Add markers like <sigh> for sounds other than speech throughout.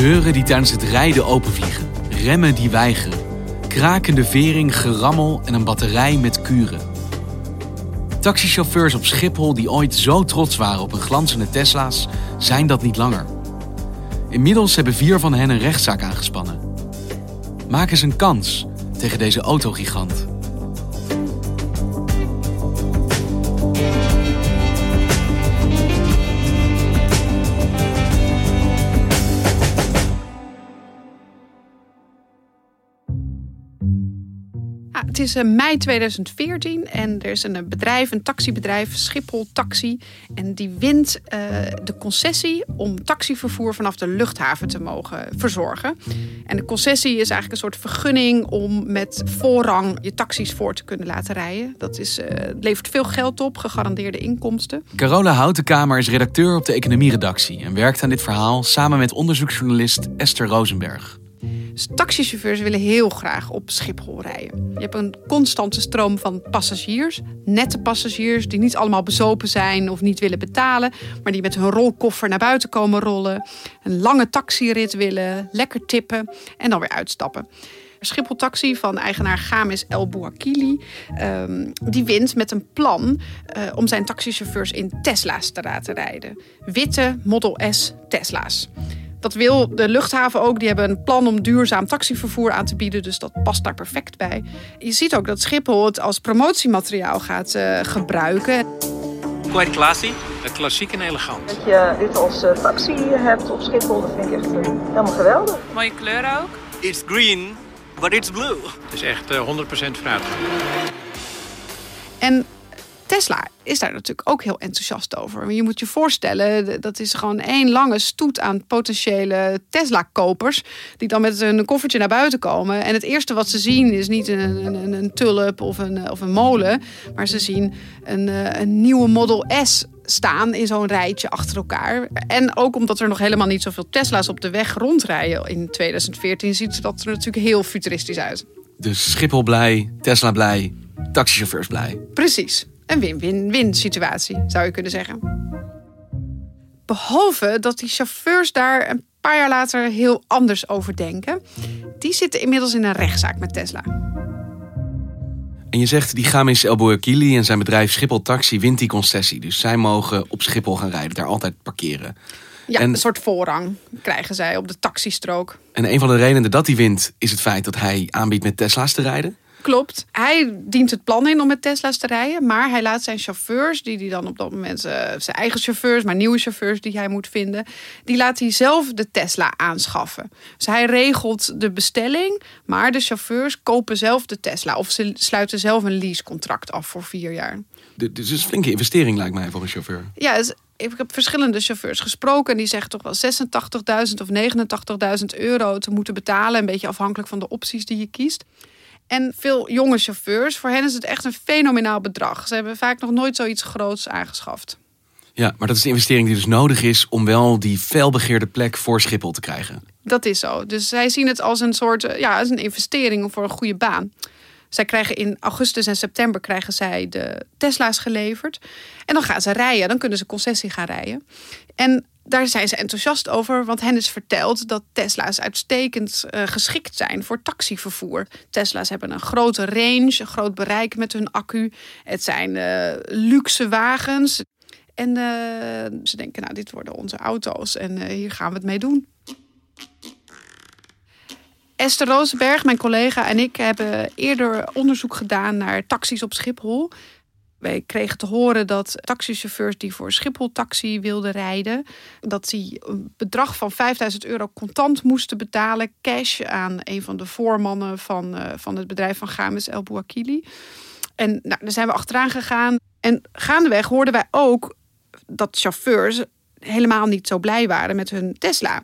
Deuren die tijdens het rijden openvliegen, remmen die weigeren, krakende vering, gerammel en een batterij met kuren. Taxichauffeurs op Schiphol die ooit zo trots waren op hun glanzende Tesla's, zijn dat niet langer. Inmiddels hebben vier van hen een rechtszaak aangespannen. Maak eens een kans tegen deze autogigant. Is eh, mei 2014 en er is een eh, bedrijf, een taxibedrijf, Schiphol Taxi. En die wint eh, de concessie om taxivervoer vanaf de luchthaven te mogen verzorgen. En de concessie is eigenlijk een soort vergunning om met voorrang je taxis voor te kunnen laten rijden. Dat is, levert veel geld op, gegarandeerde inkomsten. Carola Houtenkamer is redacteur op de economieredactie en werkt aan dit verhaal samen met onderzoeksjournalist Esther Rosenberg. Dus taxichauffeurs willen heel graag op Schiphol rijden. Je hebt een constante stroom van passagiers. Nette passagiers die niet allemaal bezopen zijn of niet willen betalen. Maar die met hun rolkoffer naar buiten komen rollen. Een lange taxirit willen, lekker tippen en dan weer uitstappen. Schiphol Taxi van eigenaar Gamis El Bouakili. ehm, die wint met een plan eh, om zijn taxichauffeurs in Tesla's te laten rijden. Witte Model S Tesla's. Dat wil de luchthaven ook. Die hebben een plan om duurzaam taxivervoer aan te bieden. Dus dat past daar perfect bij. Je ziet ook dat Schiphol het als promotiemateriaal gaat eh, gebruiken. Quite classy. Klassiek en elegant. Dat je dit als eh, taxi hebt op Schiphol, dat vind ik echt eh, helemaal geweldig. Mooie kleuren ook. It's green, but it's blue. Het is echt eh, 100% fruit. En Tesla is daar natuurlijk ook heel enthousiast over. Je moet je voorstellen, dat is gewoon één lange stoet aan potentiële Tesla-kopers. Die dan met een koffertje naar buiten komen. En het eerste wat ze zien is niet een, een, een tulp of een, of een molen. Maar ze zien een, eh, een nieuwe Model S staan in zo'n rijtje achter elkaar. En ook omdat er nog helemaal niet zoveel Tesla's op de weg rondrijden in 2014, ziet dat er natuurlijk heel futuristisch uit. Dus Schiphol blij, Tesla blij, taxichauffeurs blij. Precies. Een win-win-win situatie, zou je kunnen zeggen. Behalve dat die chauffeurs daar een paar jaar later heel anders over denken. Die zitten inmiddels in een rechtszaak met Tesla. En je zegt, die Gamis El Bouakili en zijn bedrijf Schiphol Taxi wint die concessie. Dus zij mogen op Schiphol gaan rijden, daar altijd parkeren. Ja, En- een soort voorrang krijgen zij op de taxistrook. En een van de redenen dat hij wint, is het feit dat hij aanbiedt met Tesla's te rijden. Klopt. Hij dient het plan in om met Tesla's te rijden. Maar hij laat zijn chauffeurs, die hij dan op dat moment eh, zijn eigen chauffeurs, maar nieuwe chauffeurs die hij moet vinden, die laat hij zelf de Tesla aanschaffen. Dus hij regelt de bestelling, maar de chauffeurs kopen zelf de Tesla. Of ze sluiten zelf een leasecontract af voor vier jaar. Dus het is een flinke investering, lijkt mij, voor een chauffeur. Ja, dus ik heb verschillende chauffeurs gesproken. En die zeggen toch wel 86.000 of 89.000 euro te moeten betalen. Een beetje afhankelijk van de opties die je kiest. En veel jonge chauffeurs, voor hen is het echt een fenomenaal bedrag. Ze hebben vaak nog nooit zoiets groots aangeschaft. Ja, maar dat is de investering die dus nodig is om wel die felbegeerde plek voor Schiphol te krijgen. Dat is zo. Dus zij zien het als een soort eh, ja, als een investering voor een goede baan. Zij krijgen in augustus en september krijgen zij de Tesla's geleverd. En dan gaan ze rijden. Dan kunnen ze concessie gaan rijden. En daar zijn ze enthousiast over, want hen is verteld dat Tesla's uitstekend eh, geschikt zijn voor taxivervoer. Tesla's hebben een grote range, een groot bereik met hun accu. Het zijn eh, luxe wagens. En eh, ze denken, nou, dit worden onze auto's en hier gaan we het mee doen. Esther Rosenberg, mijn collega en ik hebben eerder onderzoek gedaan naar taxis op Schiphol. Wij kregen te horen dat taxichauffeurs die voor Schiphol taxi wilden rijden, dat die een bedrag van 5000 euro contant moesten betalen, cash aan een van de voormannen van, uh, van het bedrijf van Games El Bouakili. En nou, daar zijn we achteraan gegaan. En gaandeweg hoorden wij ook dat chauffeurs helemaal niet zo blij waren met hun Tesla.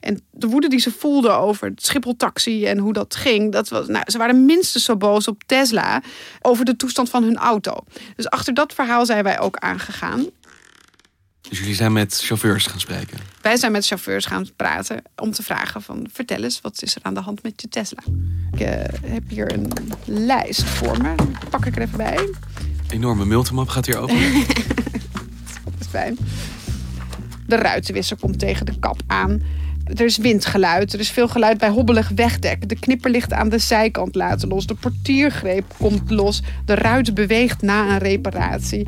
En de woede die ze voelden over het Schiphol-taxi en hoe dat ging, dat was, nou, ze waren minstens zo boos op Tesla over de toestand van hun auto. Dus achter dat verhaal zijn wij ook aangegaan. Dus jullie zijn met chauffeurs gaan spreken? Wij zijn met chauffeurs gaan praten om te vragen van vertel eens, wat is er aan de hand met je Tesla? Ik uh, heb hier een lijst voor me. Pak ik er even bij. Enorme multimap gaat hier over. <laughs> dat is fijn. De ruitenwisser komt tegen de kap aan. Er is windgeluid, er is veel geluid bij hobbelig wegdek. De knipperlicht aan de zijkant laten los. De portiergreep komt los. De ruit beweegt na een reparatie.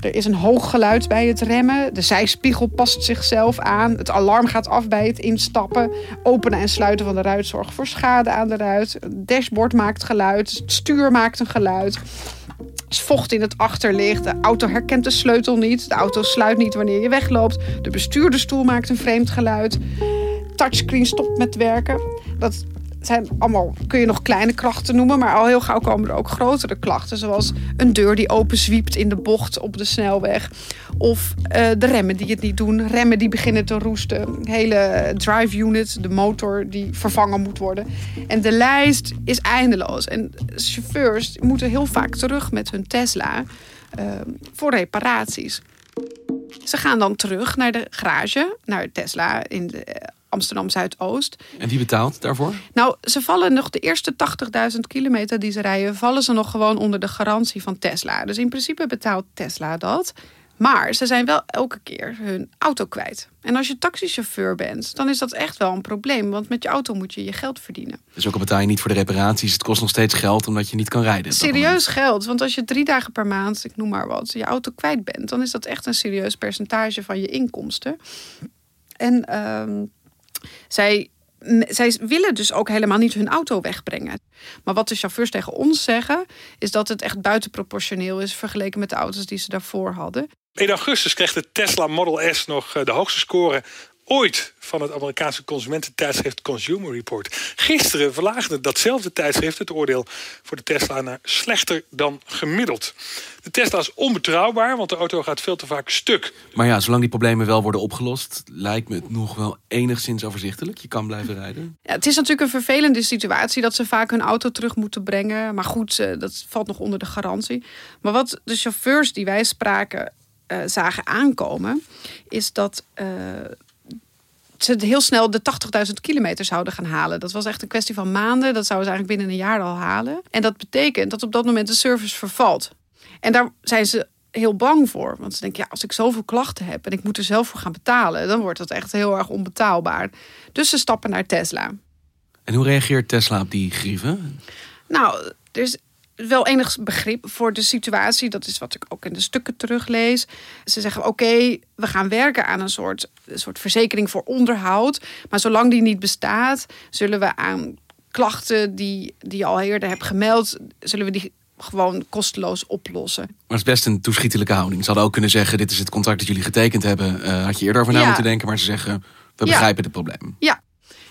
Er is een hoog geluid bij het remmen. De zijspiegel past zichzelf aan. Het alarm gaat af bij het instappen. Openen en sluiten van de ruit zorgt voor schade aan de ruit. Het dashboard maakt geluid. Het stuur maakt een geluid. Is vocht in het achterlicht. De auto herkent de sleutel niet. De auto sluit niet wanneer je wegloopt. De bestuurdersstoel maakt een vreemd geluid. Touchscreen stopt met werken. Dat zijn allemaal, kun je nog kleine klachten noemen, maar al heel gauw komen er ook grotere klachten. Zoals een deur die openzwiept in de bocht op de snelweg. Of uh, de remmen die het niet doen. Remmen die beginnen te roesten. Hele drive unit, de motor die vervangen moet worden. En de lijst is eindeloos. En chauffeurs moeten heel vaak terug met hun Tesla uh, voor reparaties. Ze gaan dan terug naar de garage, naar Tesla in de Amsterdam Zuidoost. En wie betaalt daarvoor? Nou, ze vallen nog de eerste 80.000 kilometer die ze rijden, vallen ze nog gewoon onder de garantie van Tesla. Dus in principe betaalt Tesla dat. Maar ze zijn wel elke keer hun auto kwijt. En als je taxichauffeur bent, dan is dat echt wel een probleem. Want met je auto moet je je geld verdienen. Dus ook al betaal je niet voor de reparaties, het kost nog steeds geld omdat je niet kan rijden. Serieus geld. Want als je drie dagen per maand, ik noem maar wat, je auto kwijt bent, dan is dat echt een serieus percentage van je inkomsten. En ehm, zij, zij willen dus ook helemaal niet hun auto wegbrengen. Maar wat de chauffeurs tegen ons zeggen, is dat het echt buitenproportioneel is vergeleken met de auto's die ze daarvoor hadden. In augustus kreeg de Tesla Model S nog eh, de hoogste score ooit van het Amerikaanse consumententijdschrift Consumer Report. Gisteren verlaagde datzelfde tijdschrift het oordeel voor de Tesla naar slechter dan gemiddeld. De Tesla is onbetrouwbaar, want de auto gaat veel te vaak stuk. Maar ja, zolang die problemen wel worden opgelost, lijkt me het nog wel enigszins overzichtelijk. Je kan blijven rijden. Ja, het is natuurlijk een vervelende situatie dat ze vaak hun auto terug moeten brengen. Maar goed, eh, dat valt nog onder de garantie. Maar wat de chauffeurs die wij spraken uh, zagen aankomen, is dat. Uh, ze heel snel de 80.000 kilometer zouden gaan halen. Dat was echt een kwestie van maanden. Dat zouden ze eigenlijk binnen een jaar al halen. En dat betekent dat op dat moment de service vervalt. En daar zijn ze heel bang voor. Want ze denken, ja, als ik zoveel klachten heb en ik moet er zelf voor gaan betalen, dan wordt dat echt heel erg onbetaalbaar. Dus ze stappen naar Tesla. En hoe reageert Tesla op die grieven? Nou, er is wel enig begrip voor de situatie. Dat is wat ik ook in de stukken teruglees. Ze zeggen: Oké, we gaan werken aan een soort, een soort verzekering voor onderhoud. Maar zolang die niet bestaat, zullen we aan klachten die, die je al eerder hebt gemeld, zullen we die gewoon kosteloos oplossen. Maar het is best een toeschietelijke houding. Ze hadden ook kunnen zeggen: Dit is het contract dat jullie getekend hebben. Uh, had je eerder over na moeten denken. Maar ze zeggen: We begrijpen het probleem. Ja,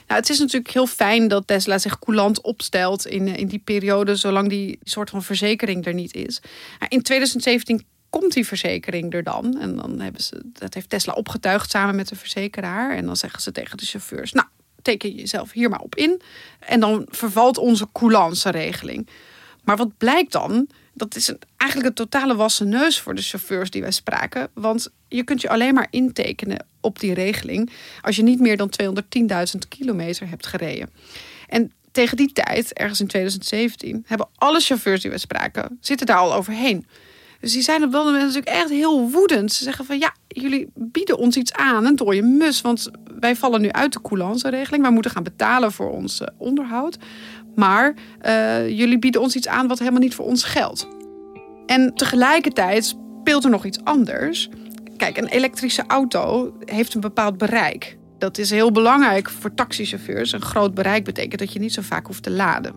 nou, het is natuurlijk heel fijn dat Tesla zich coulant opstelt in, in die periode, zolang die soort van verzekering er niet is. in 2017 komt die verzekering er dan. En dan hebben ze, dat heeft Tesla opgetuigd samen met de verzekeraar. En dan zeggen ze tegen de chauffeurs: Nou, teken jezelf hier maar op in. En dan vervalt onze coulance regeling. Maar wat blijkt dan? Dat is een, eigenlijk een totale wassen neus voor de chauffeurs die wij spraken. Want je kunt je alleen maar intekenen op die regeling als je niet meer dan 210.000 kilometer hebt gereden. En tegen die tijd, ergens in 2017, hebben alle chauffeurs die we spraken, zitten daar al overheen. Dus die zijn op dat moment natuurlijk echt heel woedend. Ze zeggen van ja, jullie bieden ons iets aan, een dode mus. Want wij vallen nu uit de coulance-regeling. Wij moeten gaan betalen voor ons eh, onderhoud. Maar uh, jullie bieden ons iets aan wat helemaal niet voor ons geldt. En tegelijkertijd speelt er nog iets anders. Kijk, een elektrische auto heeft een bepaald bereik. Dat is heel belangrijk voor taxichauffeurs. Een groot bereik betekent dat je niet zo vaak hoeft te laden.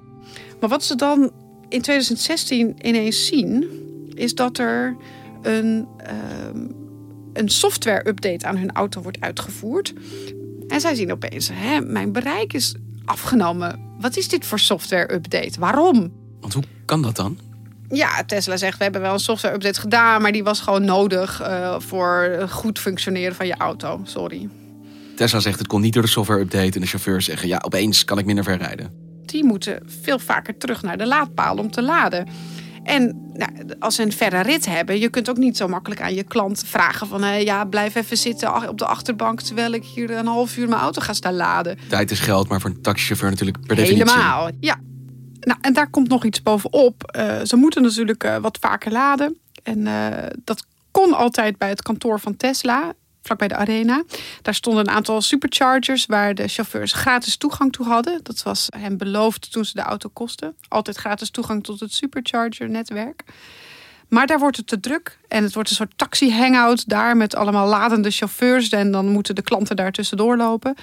Maar wat ze dan in 2016 ineens zien, is dat er een, uh, een software-update aan hun auto wordt uitgevoerd. En zij zien opeens, hè, mijn bereik is afgenomen. Wat is dit voor software-update? Waarom? Want hoe kan dat dan? Ja, Tesla zegt we hebben wel een software-update gedaan, maar die was gewoon nodig uh, voor goed functioneren van je auto. Sorry. Tesla zegt het kon niet door de software-update en de chauffeurs zeggen ja, opeens kan ik minder ver rijden. Die moeten veel vaker terug naar de laadpaal om te laden. En nou, als ze een verre rit hebben, je kunt ook niet zo makkelijk aan je klant vragen van hey, ja, blijf even zitten op de achterbank terwijl ik hier een half uur mijn auto ga staan laden. Tijd is geld, maar voor een taxichauffeur natuurlijk per definitie. Helemaal, ja. Nou, en daar komt nog iets bovenop. Uh, ze moeten natuurlijk uh, wat vaker laden. En dat kon altijd bij het kantoor van Tesla vlakbij de arena. Daar stonden een aantal superchargers waar de chauffeurs gratis toegang toe hadden. Dat was hen beloofd toen ze de auto kosten. Altijd gratis toegang tot het supercharger-netwerk. Maar daar wordt het te druk en het wordt een soort taxi-hangout daar met allemaal ladende chauffeurs. En dan moeten de klanten daar tussendoor lopen.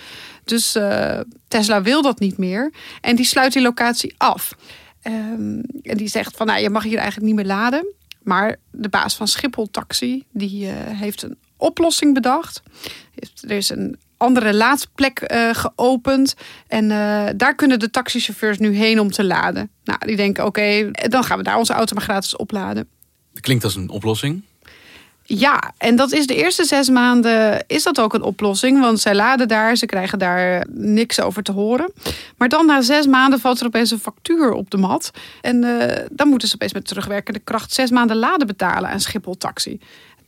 Dus uh, Tesla wil dat niet meer en die sluit die locatie af. Um, en die zegt van nou, je mag hier eigenlijk niet meer laden. Maar de baas van Schiphol Taxi die uh, heeft een oplossing bedacht. Er is een andere laadplek uh, geopend. En uh, daar kunnen de taxichauffeurs nu heen om te laden. Nou, die denken: oké, dan gaan we daar onze auto maar gratis opladen. Klinkt als een oplossing. Ja, en dat is de eerste zes maanden is dat ook een oplossing. Want zij laden daar, ze krijgen daar niks over te horen. Maar dan na zes maanden valt er opeens een factuur op de mat. En uh, dan moeten ze opeens met terugwerkende kracht zes maanden laden betalen aan Schiphol Taxi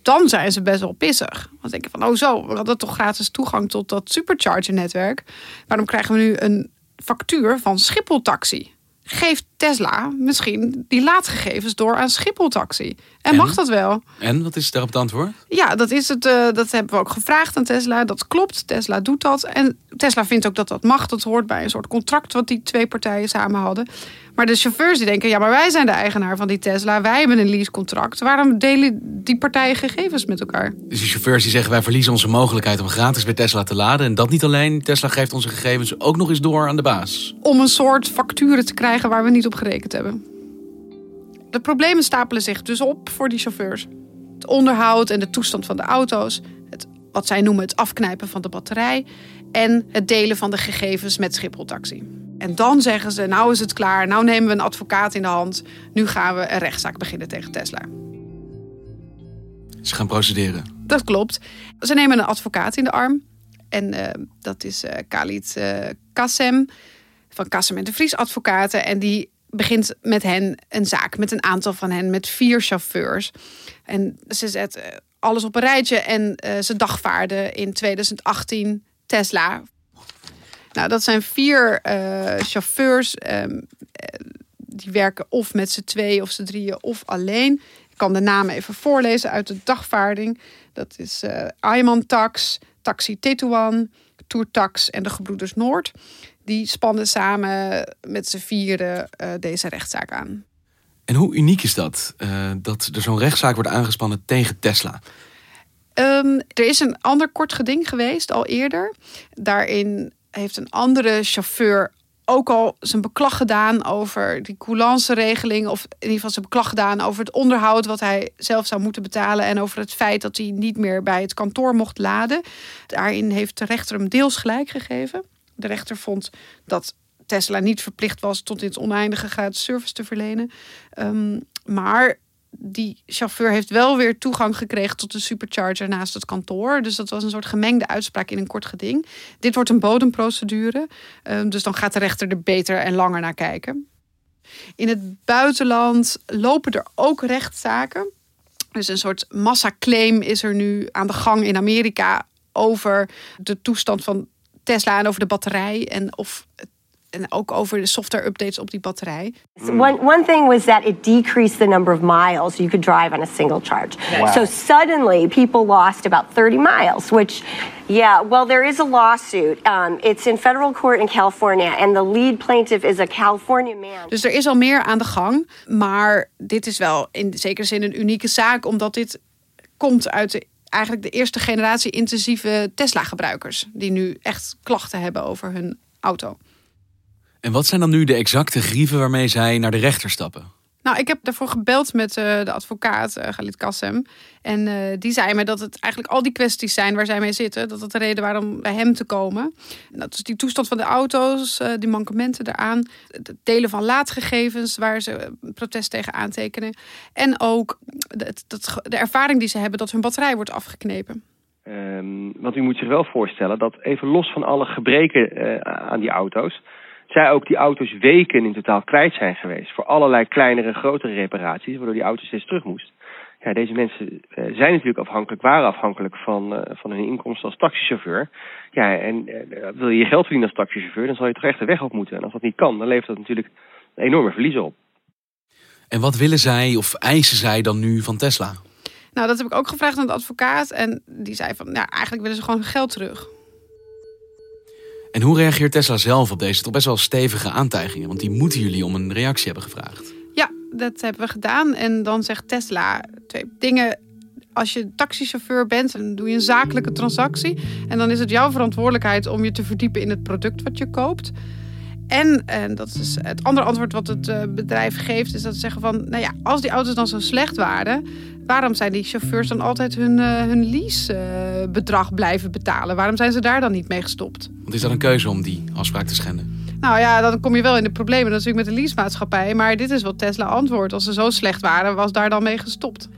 dan zijn ze best wel pissig. Want denken van, oh zo, we hadden toch gratis toegang tot dat supercharger-netwerk. Waarom krijgen we nu een factuur van Schiphol Taxi? Geeft Tesla misschien die laadgegevens door aan Schiphol Taxi? En, mag dat wel? En wat is daarop het antwoord? Ja, dat is het. Uh, dat hebben we ook gevraagd aan Tesla. Dat klopt. Tesla doet dat. En Tesla vindt ook dat dat mag. Dat hoort bij een soort contract wat die twee partijen samen hadden. Maar de chauffeurs die denken, ja, maar wij zijn de eigenaar van die Tesla. Wij hebben een leasecontract. Waarom delen die partijen gegevens met elkaar? Dus die chauffeurs die zeggen, wij verliezen onze mogelijkheid om gratis bij Tesla te laden. En dat niet alleen. Tesla geeft onze gegevens ook nog eens door aan de baas. Om een soort facturen te krijgen waar we niet op gerekend hebben. De problemen stapelen zich dus op voor die chauffeurs. Het onderhoud en de toestand van de auto's. Het, wat zij noemen het afknijpen van de batterij. En het delen van de gegevens met Schiphol Taxi. En dan zeggen ze, nou is het klaar, nou nemen we een advocaat in de hand. Nu gaan we een rechtszaak beginnen tegen Tesla. Ze gaan procederen. Dat klopt. Ze nemen een advocaat in de arm. En uh, dat is uh, Khalid uh, Kassem van Kassem en de Vries advocaten. En die begint met hen een zaak, met een aantal van hen, met vier chauffeurs. En ze zet alles op een rijtje en ze dagvaarden in 2018 Tesla nou, dat zijn vier uh, chauffeurs. Um, die werken of met z'n twee of z'n drieën of alleen. Ik kan de namen even voorlezen uit de dagvaarding. Dat is uh, Ayman Tax, Taxi Tetuan, Tourtax en de Gebroeders Noord. Die spannen samen met z'n vieren uh, deze rechtszaak aan. En hoe uniek is dat? Uh, dat er zo'n rechtszaak wordt aangespannen tegen Tesla? Um, er is een ander kort geding geweest al eerder. Daarin heeft een andere chauffeur ook al zijn beklag gedaan over die coulance-regeling. Of in ieder geval zijn beklag gedaan over het onderhoud wat hij zelf zou moeten betalen. En over het feit dat hij niet meer bij het kantoor mocht laden. Daarin heeft de rechter hem deels gelijk gegeven. De rechter vond dat Tesla niet verplicht was tot in het oneindige gratis service te verlenen. Um, maar die chauffeur heeft wel weer toegang gekregen tot de supercharger naast het kantoor. Dus dat was een soort gemengde uitspraak in een kort geding. Dit wordt een bodemprocedure. Ehm, dus dan gaat de rechter er beter en langer naar kijken. In het buitenland lopen er ook rechtszaken. Dus een soort massaclaim is er nu aan de gang in Amerika over de toestand van Tesla en over de batterij. En of en ook over de software updates op die batterij. One, one thing was that it decreased the number of miles you could drive on a single charge. Wow. So suddenly people lost about 30 miles, which, yeah, well, there is a lawsuit. Um, it's in federal court in California and the lead plaintiff is a California man. Dus er is al meer aan de gang, maar dit is wel in zekere zin een unieke zaak, omdat dit komt uit de eigenlijk de eerste generatie intensieve Tesla-gebruikers. Die nu echt klachten hebben over hun auto. En wat zijn dan nu de exacte grieven waarmee zij naar de rechter stappen? Nou, ik heb daarvoor gebeld met uh, de advocaat uh, Galit Kassem. En uh, die zei me dat het eigenlijk al die kwesties zijn waar zij mee zitten. Dat dat de reden waarom bij hem te komen. En dat is die toestand van de auto's, die mankementen eraan. Het delen van laadgegevens waar ze protest tegen aantekenen. En ook de, de ervaring die ze hebben dat hun batterij wordt afgeknepen. Um, want u moet zich wel voorstellen dat even los van alle gebreken aan die auto's zij ook die auto's weken in totaal kwijt zijn geweest. Voor allerlei kleinere en grotere reparaties, waardoor die auto steeds terug moest. Ja, deze mensen uh, zijn natuurlijk afhankelijk, waren afhankelijk van, uh, van hun inkomsten als taxichauffeur. Ja, en uh, wil je je geld verdienen als taxichauffeur, dan zal je toch echt de weg op moeten. En als dat niet kan, dan levert dat natuurlijk enorme verliezen op. En wat willen zij of eisen zij dan nu van Tesla? Nou, dat heb ik ook gevraagd aan de advocaat. En die zei van, nou, eigenlijk willen ze gewoon hun geld terug. En hoe reageert Tesla zelf op deze toch best wel stevige aantijgingen? Want die moeten jullie om een reactie hebben gevraagd. Ja, dat hebben we gedaan. En dan zegt Tesla twee dingen. Als je taxichauffeur bent, dan doe je een zakelijke transactie. En dan is het jouw verantwoordelijkheid om je te verdiepen in het product wat je koopt. En, en dat is het andere antwoord wat het eh, bedrijf geeft, is dat ze zeggen van, nou ja, als die auto's dan zo slecht waren, waarom zijn die chauffeurs dan altijd hun, uh, hun leasebedrag blijven betalen? Waarom zijn ze daar dan niet mee gestopt? Want is dat een keuze om die afspraak te schenden? Nou ja, dan kom je wel in de problemen natuurlijk met de leasemaatschappij. Maar dit is wat Tesla antwoordt. Als ze zo slecht waren, was daar dan mee gestopt.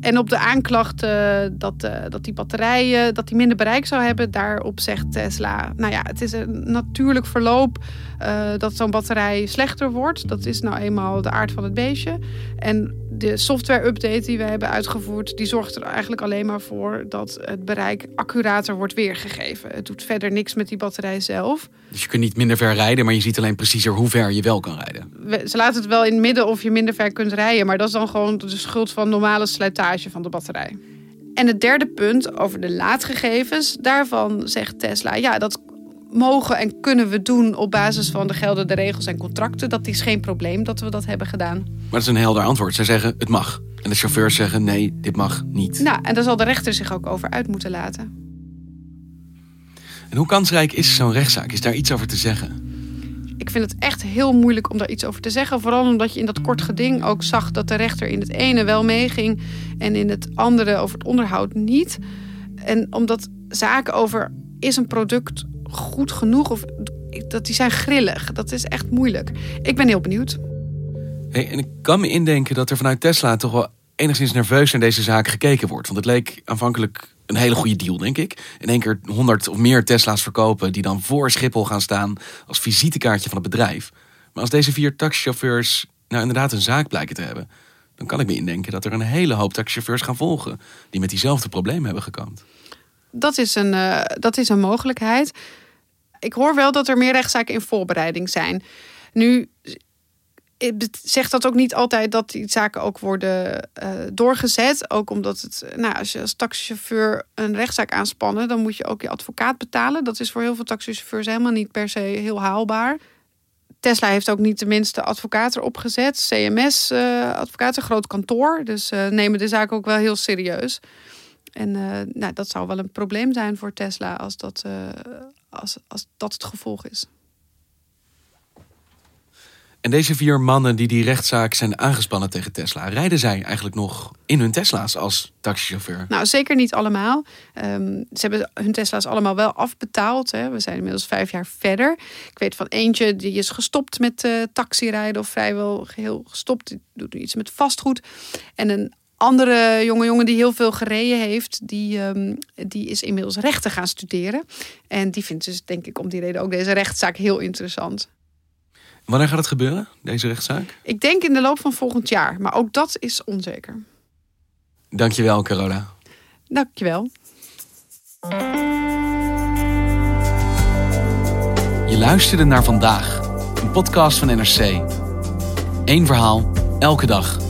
En op de aanklacht uh, dat, uh, dat die batterijen dat die minder bereik zou hebben, daarop zegt Tesla: Nou ja, het is een natuurlijk verloop uh, dat zo'n batterij slechter wordt. Dat is nou eenmaal de aard van het beestje. En de software-update die we hebben uitgevoerd, die zorgt er eigenlijk alleen maar voor dat het bereik accurater wordt weergegeven. Het doet verder niks met die batterij zelf. Dus je kunt niet minder ver rijden, maar je ziet alleen preciezer hoe ver je wel kan rijden. Ze laten het wel in het midden of je minder ver kunt rijden, maar dat is dan gewoon de schuld van normale slijtage van de batterij. En het derde punt over de laadgegevens, daarvan zegt Tesla, ja, dat mogen en kunnen we doen op basis van de geldende regels en contracten. Dat is geen probleem dat we dat hebben gedaan. Maar dat is een helder antwoord. Zij zeggen het mag. En de chauffeurs zeggen nee, dit mag niet. Nou, en daar zal de rechter zich ook over uit moeten laten. En hoe kansrijk is zo'n rechtszaak? Is daar iets over te zeggen? Ik vind het echt heel moeilijk om daar iets over te zeggen. Vooral omdat je in dat kort geding ook zag dat de rechter in het ene wel meeging en in het andere over het onderhoud niet. En omdat zaken over is een product goed genoeg of dat die zijn grillig. Dat is echt moeilijk. Ik ben heel benieuwd. Hey, en ik kan me indenken dat er vanuit Tesla toch wel enigszins nerveus naar deze zaak gekeken wordt. Want het leek aanvankelijk een hele goede deal, denk ik. In één keer 100 of meer Tesla's verkopen die dan voor Schiphol gaan staan als visitekaartje van het bedrijf. Maar als deze vier taxichauffeurs nou inderdaad een zaak blijken te hebben, dan kan ik me indenken dat er een hele hoop taxichauffeurs gaan volgen die met diezelfde problemen hebben gekampt. Dat is een, uh, dat is een mogelijkheid. Ik hoor wel dat er meer rechtszaken in voorbereiding zijn. Nu zegt dat ook niet altijd dat die zaken ook worden uh, doorgezet. Ook omdat het, nou, als je als taxichauffeur een rechtszaak aanspannen, dan moet je ook je advocaat betalen. Dat is voor heel veel taxichauffeurs helemaal niet per se heel haalbaar. Tesla heeft ook niet de minste advocaat erop gezet. CMS, uh, advocaat, een groot kantoor. Dus uh, nemen de zaak ook wel heel serieus. En nou, dat zou wel een probleem zijn voor Tesla als dat, als, als dat het gevolg is. En deze vier mannen die die rechtszaak zijn aangespannen tegen Tesla, rijden zij eigenlijk nog in hun Tesla's als taxichauffeur? Nou, zeker niet allemaal. Um, ze hebben hun Tesla's allemaal wel afbetaald. Hè. We zijn inmiddels vijf jaar verder. Ik weet van eentje die is gestopt met uh, taxirijden of vrijwel geheel gestopt. Die doet nu iets met vastgoed. En een andere jonge jongen die heel veel gereden heeft, die, um, die is inmiddels rechten gaan studeren. En die vindt dus, denk ik, om die reden ook deze rechtszaak heel interessant. Wanneer gaat het gebeuren, deze rechtszaak? Ik denk in de loop van volgend jaar, maar ook dat is onzeker. Dankjewel, Carola. Dankjewel. Je luisterde naar vandaag, een podcast van NRC. Eén verhaal, elke dag.